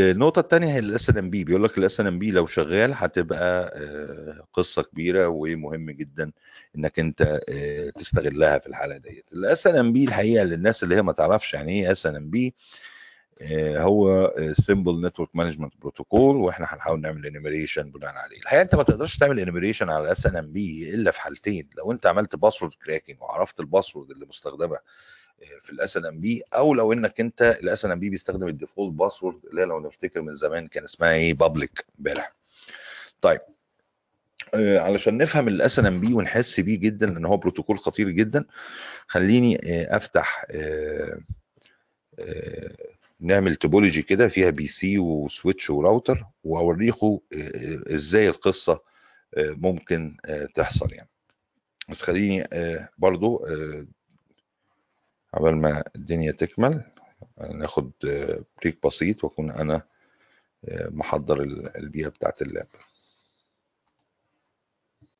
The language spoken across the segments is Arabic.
النقطة التانية هي الإس إن ام بي. بيقول لك الإس إن ام بي لو شغال هتبقى آه، قصة كبيرة ومهم جدا إنك أنت آه، تستغلها في الحالة ديت. ال SNMP الحقيقة للناس اللي هي ما تعرفش يعني إيه SNMP هو Simple Network Management Protocol وإحنا هنحاول نعمل enumeration بناء عليه. الحقيقة أنت ما تقدرش تعمل enumeration على ال SNMP إلا في حالتين. لو أنت عملت password cracking وعرفت ال password اللي مستخدمه في ال SNMP أو لو إنك أنت ال SNMP بيستخدم ال default password اللي لو نفتكر من زمان كان اسمها إيه؟ public امبارح. طيب آه، علشان نفهم ال SNMP ونحس بيه جدا لأن هو بروتوكول خطير جدا خليني آه، أفتح آه، نعمل topology كده فيها PC و switch و router واوريكم إزاي القصة ممكن تحصل يعني. بس خليني برضو آه، عبال ما الدنيا تكمل ناخد آه، break بسيط وأكون أنا آه، محضر ال- البيئة بتاعت ال lab.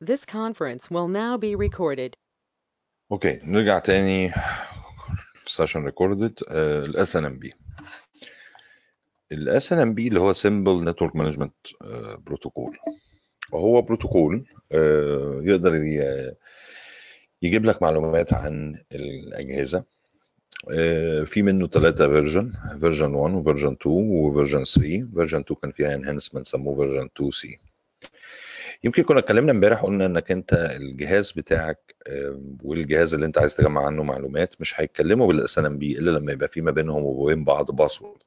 This conference will now be recorded. okay نرجع تاني. session recorded ال SNMP ال SNMP اللي هو Simple Network Management Protocol وهو بروتوكول آه، يقدر يجيب لك معلومات عن الأجهزة. آه، في منه ثلاثة version version 1 و version 2 و version 3 version 2 كان فيها enhancement سموه version 2 C يمكن كنا اتكلمنا امبارح قلنا إنك أنت الجهاز بتاعك آم، والجهاز اللي أنت عايز تجمع عنه معلومات مش هيتكلموا بال SNMP إلا لما يبقى في ما بينهم وبين بعض password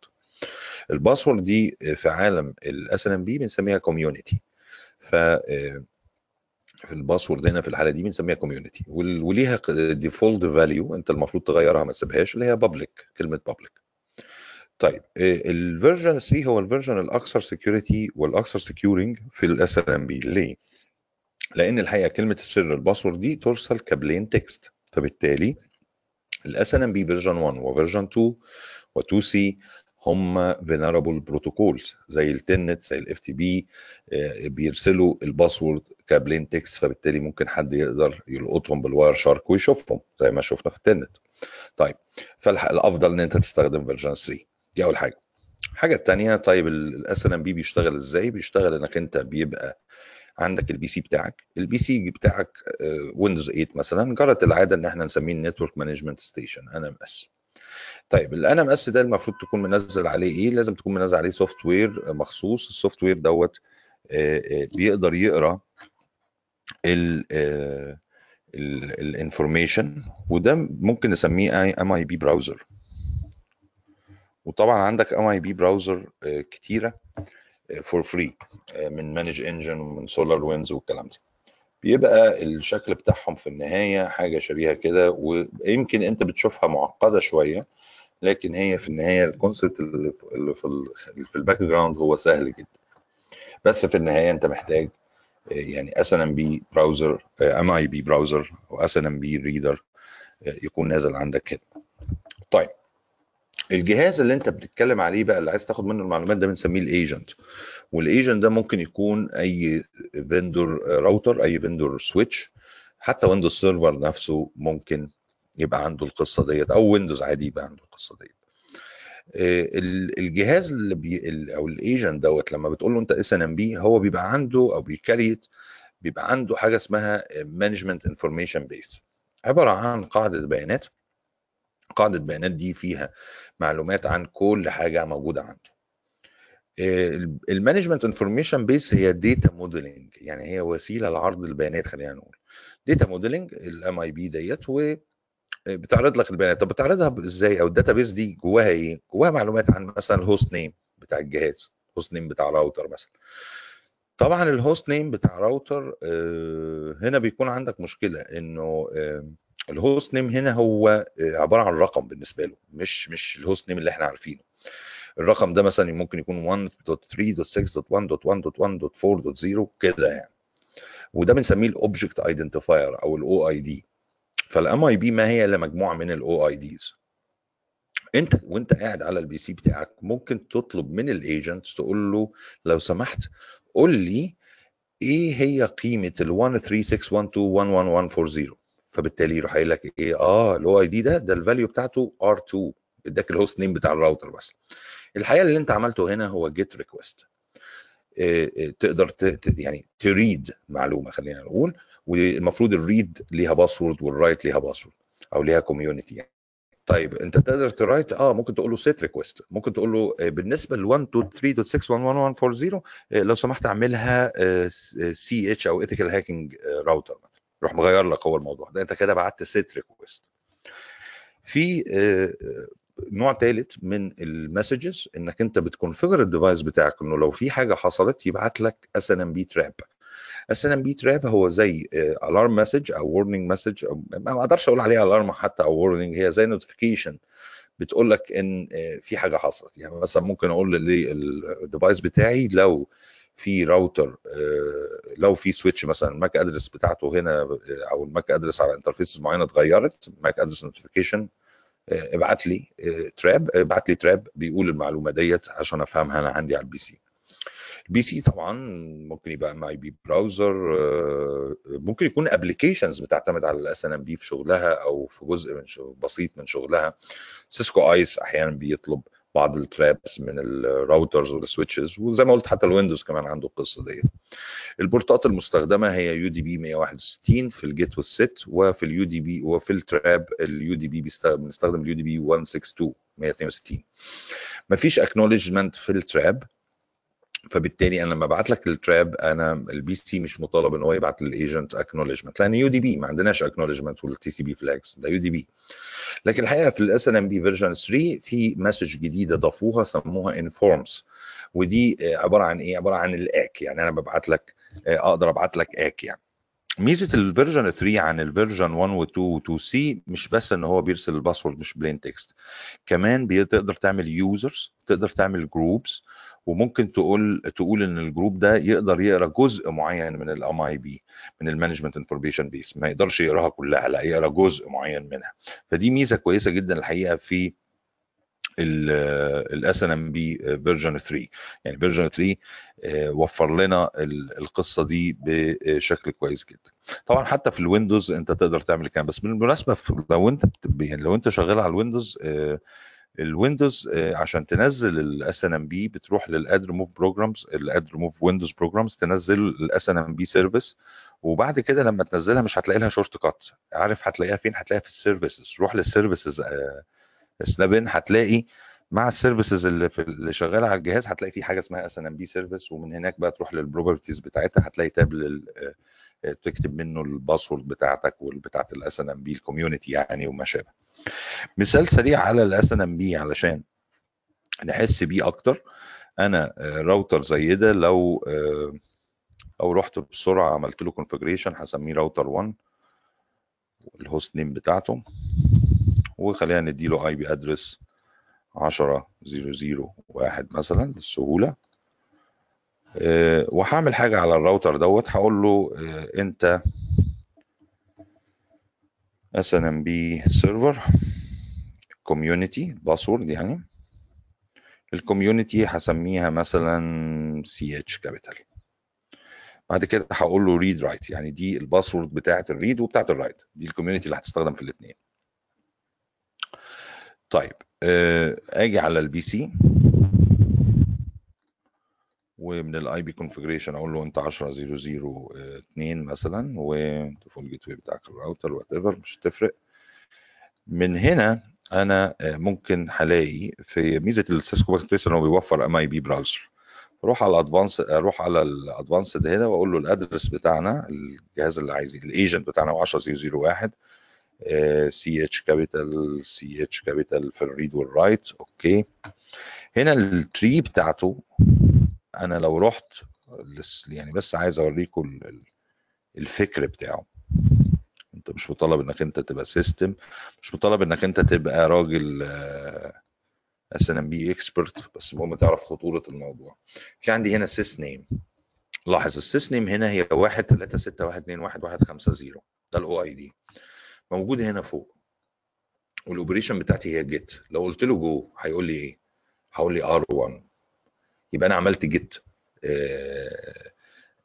ال password دي في عالم ال SNMP بنسميها community ف آه، في ال password هنا في الحالة دي بنسميها community وليها default value انت المفروض تغيرها ما تسيبهاش اللي هي public كلمة public طيب ال version 3 هو ال version الأكثر security والأكثر securing في ال SNMP ليه؟ لأن الحقيقة كلمة السر ال password دي ترسل ك plain text فبالتالي ال SNMP version 1 و version 2 و2 C هم vulnerable protocols زي ال Telnet زي ال FTP بيرسلوا ال password ك plain text فبالتالي ممكن حد يقدر يلقطهم بال Wireshark ويشوفهم زي ما شفنا في ال Telnet طيب فالافضل إن أنت تستخدم version 3 دي أول حاجة. الحاجة الثانية طيب ال SNMP بيشتغل إزاي؟ بيشتغل إنك أنت بيبقى عندك ال PC بتاعك. ال PC بتاعك Windows 8 مثلا جرت العادة إن إحنا نسميه ال network management station NMS طيب ال NMS ده المفروض تكون منزل عليه إيه؟ لازم تكون منزل عليه software مخصوص. ال software دوت آه، آه، بيقدر يقرأ ال ال information وده ممكن نسميه MIB browser وطبعا عندك MIB browser كتيرة for free من ManageEngine ومن SolarWinds والكلام ده. بيبقى الشكل بتاعهم في النهاية حاجة شبيهة كده ويمكن أنت بتشوفها معقدة شوية لكن هي في النهاية ال concept اللي في ال background هو سهل جدا. بس في النهاية أنت محتاج آه، يعني اس ان ام بي براوزر ام اي بي براوزر أو اس ان ام بي ريدر يكون نازل عندك كده. طيب الجهاز اللي انت بتتكلم عليه بقى اللي عايز تاخد منه المعلومات ده بنسميه ال agent وال agent ده ممكن يكون أي vendor router أي vendor switch حتى Windows Server نفسه ممكن يبقى عنده القصة ديت أو Windows عادي يبقى عنده القصة ديت. آه، ال- الجهاز اللي بي أو ال agent دوت لما بتقول له أنت SNMP هو بيبقى عنده أو بي create بيبقى عنده حاجة اسمها management information base عبارة عن قاعدة بيانات قاعدة بيانات دي فيها معلومات عن كل حاجة موجودة عنده. ال management information base هي data modeling يعني هي وسيلة لعرض البيانات خلينا نقول. data modeling ال MIB ديت وبتعرض لك البيانات. طب بتعرضها إزاي؟ أو ال database دي جواها إيه؟ جواها معلومات عن مثلا ال host name بتاع الجهاز ال host name بتاع راوتر مثلا. طبعا ال host name بتاع راوتر آه، هنا بيكون عندك مشكلة إنه آه، ال host name هنا هو آه، عبارة عن رقم بالنسبة له مش مش ال host name اللي إحنا عارفينه. الرقم ده مثلا ممكن يكون 1.3.6.1.1.4.0 كده يعني. وده بنسميه ال object identifier أو ال OID فال MIB ما هي إلا مجموعة من ال OIDs أنت وأنت قاعد على ال PC بتاعك ممكن تطلب من ال agent تقول له لو سمحت قول لي إيه هي قيمة ال 136121140 فبالتالي يروح قايل لك إيه؟ آه ال OID ده ده ال value بتاعته R2 اداك ال host name بتاع الراوتر بس. الحقيقة اللي أنت عملته هنا هو get request تقدر ت- يعني ت read معلومة خلينا نقول والمفروض ال read ليها password وال write ليها password أو ليها community. طيب انت تقدر ت write آه ممكن تقول له set request ممكن تقول له آه، بالنسبة ل 123.6.11140 آه، لو سمحت اعملها CH أو ethical hacking router روح مغير لك هو الموضوع ده. انت كده بعت set request في آه، آه، نوع ثالث من ال messages انك انت بت configure ال device بتاعك انه لو في حاجة حصلت يبعت لك اس ان ام بي تراب اس ان ام بي تراب هو زي alarm message أو warning message ما أقدرش أقول عليها alarm حتى أو warning هي زي notification بتقول لك إن آه، في حاجة حصلت. يعني مثلا ممكن أقول لل device بتاعي لو في راوتر آه، لو في switch مثلا ال MAC address بتاعته هنا آه، أو ال MAC address على interfaces معينة اتغيرت MAC address notification ابعت لي trap ابعت لي trap بيقول المعلومة ديت عشان أفهمها أنا عندي على ال PC ال PC طبعا ممكن يبقى MIB browser ممكن يكون applications بتعتمد على ال SNMP في شغلها أو في جزء من بسيط من شغلها. Cisco ACS أحيانا بيطلب بعض ال traps من ال routers وال switches وزي ما قلت حتى ال Windows كمان عنده القصة ديت. ال portات المستخدمة هي UDP 161 في ال get وال set وفي ال UDP وفي ال trap ال UDP بنستخدم ال UDP 162 162 مفيش acknowledgment في ال trap فبالتالي أنا لما ابعت لك ال trap أنا ال PC مش مطالب إن هو يبعت لل agent acknowledgment لأن UDP ما عندناش acknowledgment وال TCP flags ده UDP لكن الحقيقة في ال SNMP version 3 في message جديدة ضافوها سموها informs ودي عبارة عن إيه؟ عبارة عن ال ack يعني أنا ببعت لك آه، أقدر أبعت لك ack يعني. ميزة ال version 3 عن ال version 1 و 2 و 2c مش بس إن هو بيرسل ال password مش plain text كمان بتقدر تعمل users تقدر تعمل groups وممكن تقول تقول إن ال group ده يقدر يقرأ جزء معين من ال MIB من ال management information base ما يقدرش يقراها كلها لا يقرأ جزء معين منها. فدي ميزة كويسة جدا الحقيقة في ال SNMP version 3 يعني version 3 آه، وفر لنا ال- القصة دي بشكل كويس جدا. طبعا حتى في ال Windows انت تقدر تعمل كده بس بالمناسبة لو انت يعني لو انت شغال على ال Windows آه، ال Windows آه، عشان تنزل الاس ان ام بي بتروح للاد ريموف بروجرامز الاد ريموف ويندوز بروجرامز تنزل الاس ان ام بي سيرفيس وبعد كده لما تنزلها مش هتلاقي لها shortcut عارف هتلاقيها فين؟ هتلاقيها في ال services روح لل services snap هتلاقي مع ال services اللي في اللي شغالة على الجهاز هتلاقي في حاجة اسمها SNMP service ومن هناك بقى تروح لل properties بتاعتها هتلاقي tab لل آه، تكتب منه ال password بتاعتك والبتاعت ال SNMP ال community يعني وما شابه. مثال سريع على ال SNMP علشان نحس بيه أكتر. أنا آه، راوتر زي ده لو آه، لو رحت بسرعة عملت له configuration هسميه راوتر 1 ال host name بتاعته. وخلينا نديله IP address 10.0.0.1 مثلا للسهوله آه، وهعمل حاجة على الراوتر دوت. هقول له آه، انت SNMP server community password يعني. ال community هسميها مثلا CH capital بعد كده هقول له read write يعني دي الباسورد بتاعة الريد وبتاعة الرايت دي الكوميونتي اللي هتستخدم في الاثنين طيب آه، آجي على ال PC ومن ال IP configuration أقول له أنت 10.0.0.2 مثلا وال default gateway بتاعك ال router whatever مش هتفرق. من هنا أنا آه، ممكن هلاقي في ميزة ال Cisco Packet Tracer إنه بيوفر MIB browser أروح على ال advanced أروح على ال advanced هنا وأقول له ال address بتاعنا الجهاز اللي عايزين ال agent بتاعنا هو 10.0.0.1 CH capital CH capital في ال read وال write okay هنا ال tree بتاعته أنا لو رحت يعني بس عايز أوريكم ال- ال- الفكر بتاعه. أنت مش مطالب إنك أنت تبقى system مش مطالب إنك أنت تبقى راجل SNMP expert بس المهم تعرف خطورة الموضوع. في عندي هنا sysName لاحظ ال sysName هنا هي 1 3 6 1 2 1 1 5 0 ده ال OID موجوده هنا فوق. وال operation بتاعتي هي get لو قلت له جو هيقول لي إيه؟ هقول لي R1 يبقى أنا عملت get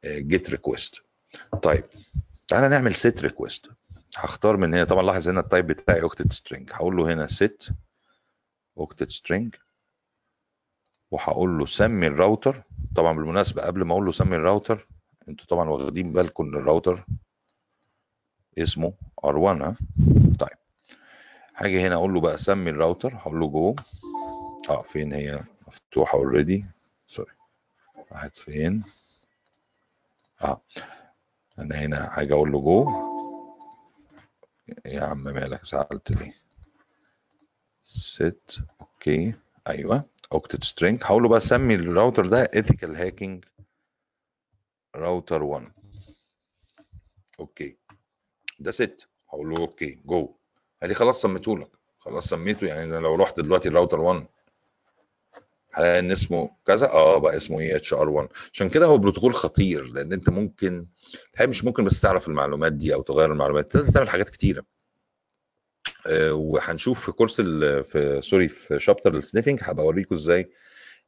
get request طيب تعالى نعمل set request هختار من هنا. طبعا لاحظ هنا ال type بتاعي octet string هقول له هنا set octet string وهقول له سمي الراوتر. طبعا بالمناسبة قبل ما أقول له سمي الراوتر أنتوا طبعا واخدين بالكم إن الراوتر اسمه R1 ها؟ طيب. هاجي هنا أقول له بقى سمي الراوتر هقول له جو. آه فين هي؟ مفتوحة already sorry راحت فين؟ آه. أنا هنا هاجي أقول له جو. يا عم مالك زعلت ليه؟ set okay أيوه. octet string هقول له بقى سمي الراوتر ده ethical hacking router 1 okay ده set. هقول له okay go قال لي خلاص سميته لك. خلاص سميته. يعني أنا لو رحت دلوقتي الراوتر 1 هلاقي إن اسمه كذا. آه بقى اسمه إيه؟ HR 1 عشان كده هو بروتوكول خطير لأن أنت ممكن الحقيقة مش ممكن بس تعرف المعلومات دي أو تغير المعلومات. تقدر تعمل حاجات كتيرة. آه، وهنشوف في كورس في sorry في chapter ال sniffing هبقى اوريكم إزاي.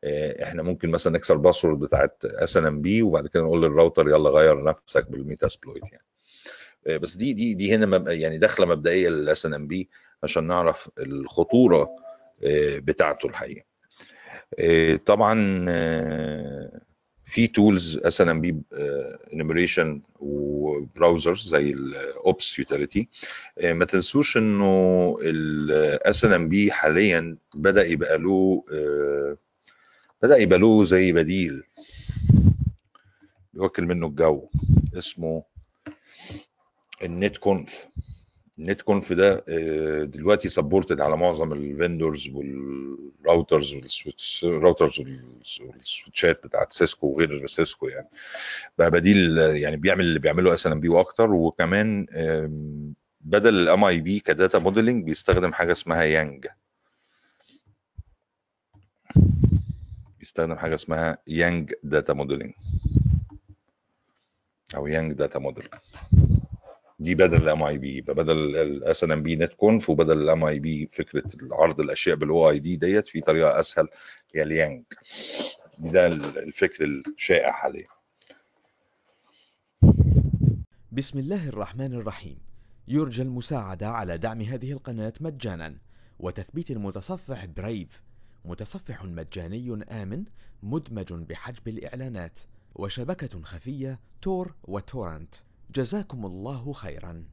آه، إحنا ممكن مثلا نكسر ال password بتاعت SNMP وبعد كده نقول للراوتر يلا غير نفسك بال Metasploit يعني. آه، بس دي دي دي هنا يعني دخله مبدئية لل SNMP عشان نعرف الخطورة آه، بتاعته الحقيقة. آه، طبعا آه، في tools SNMP enumeration و browsers زي ال OpUtils utility ما تنسوش إنه الاس إن إم بي حاليا بدأ يبقى له آه، بدأ يبقى له زي بديل بيوكل منه الجو اسمه ال NETCONF ال NETCONF ده آه، دلوقتي supported على معظم الفندورز والراوترز والسويتش راوترز والسويتشات بتاعت سيسكو وغير سيسكو يعني. بقى بديل يعني بيعمل اللي بيعمله SNMP وأكتر وكمان بدل ال MIB ك data modeling بيستخدم حاجة اسمها يانج بيستخدم حاجة اسمها YANG data modeling أو YANG data model دي بدل ال MIB يبقى بدل ال SNMP NETCONF وبدل ال MIB فكرة عرض الأشياء بال OID ديت في طريقة أسهل هي اليانج. ده الفكر الشائع حاليا. بسم الله الرحمن الرحيم. يرجى المساعدة على دعم هذه القناة مجانا. وتثبيت المتصفح برايف متصفح مجاني آمن مدمج بحجب الإعلانات. وشبكة خفية تور وتورنت. جزاكم الله خيرا.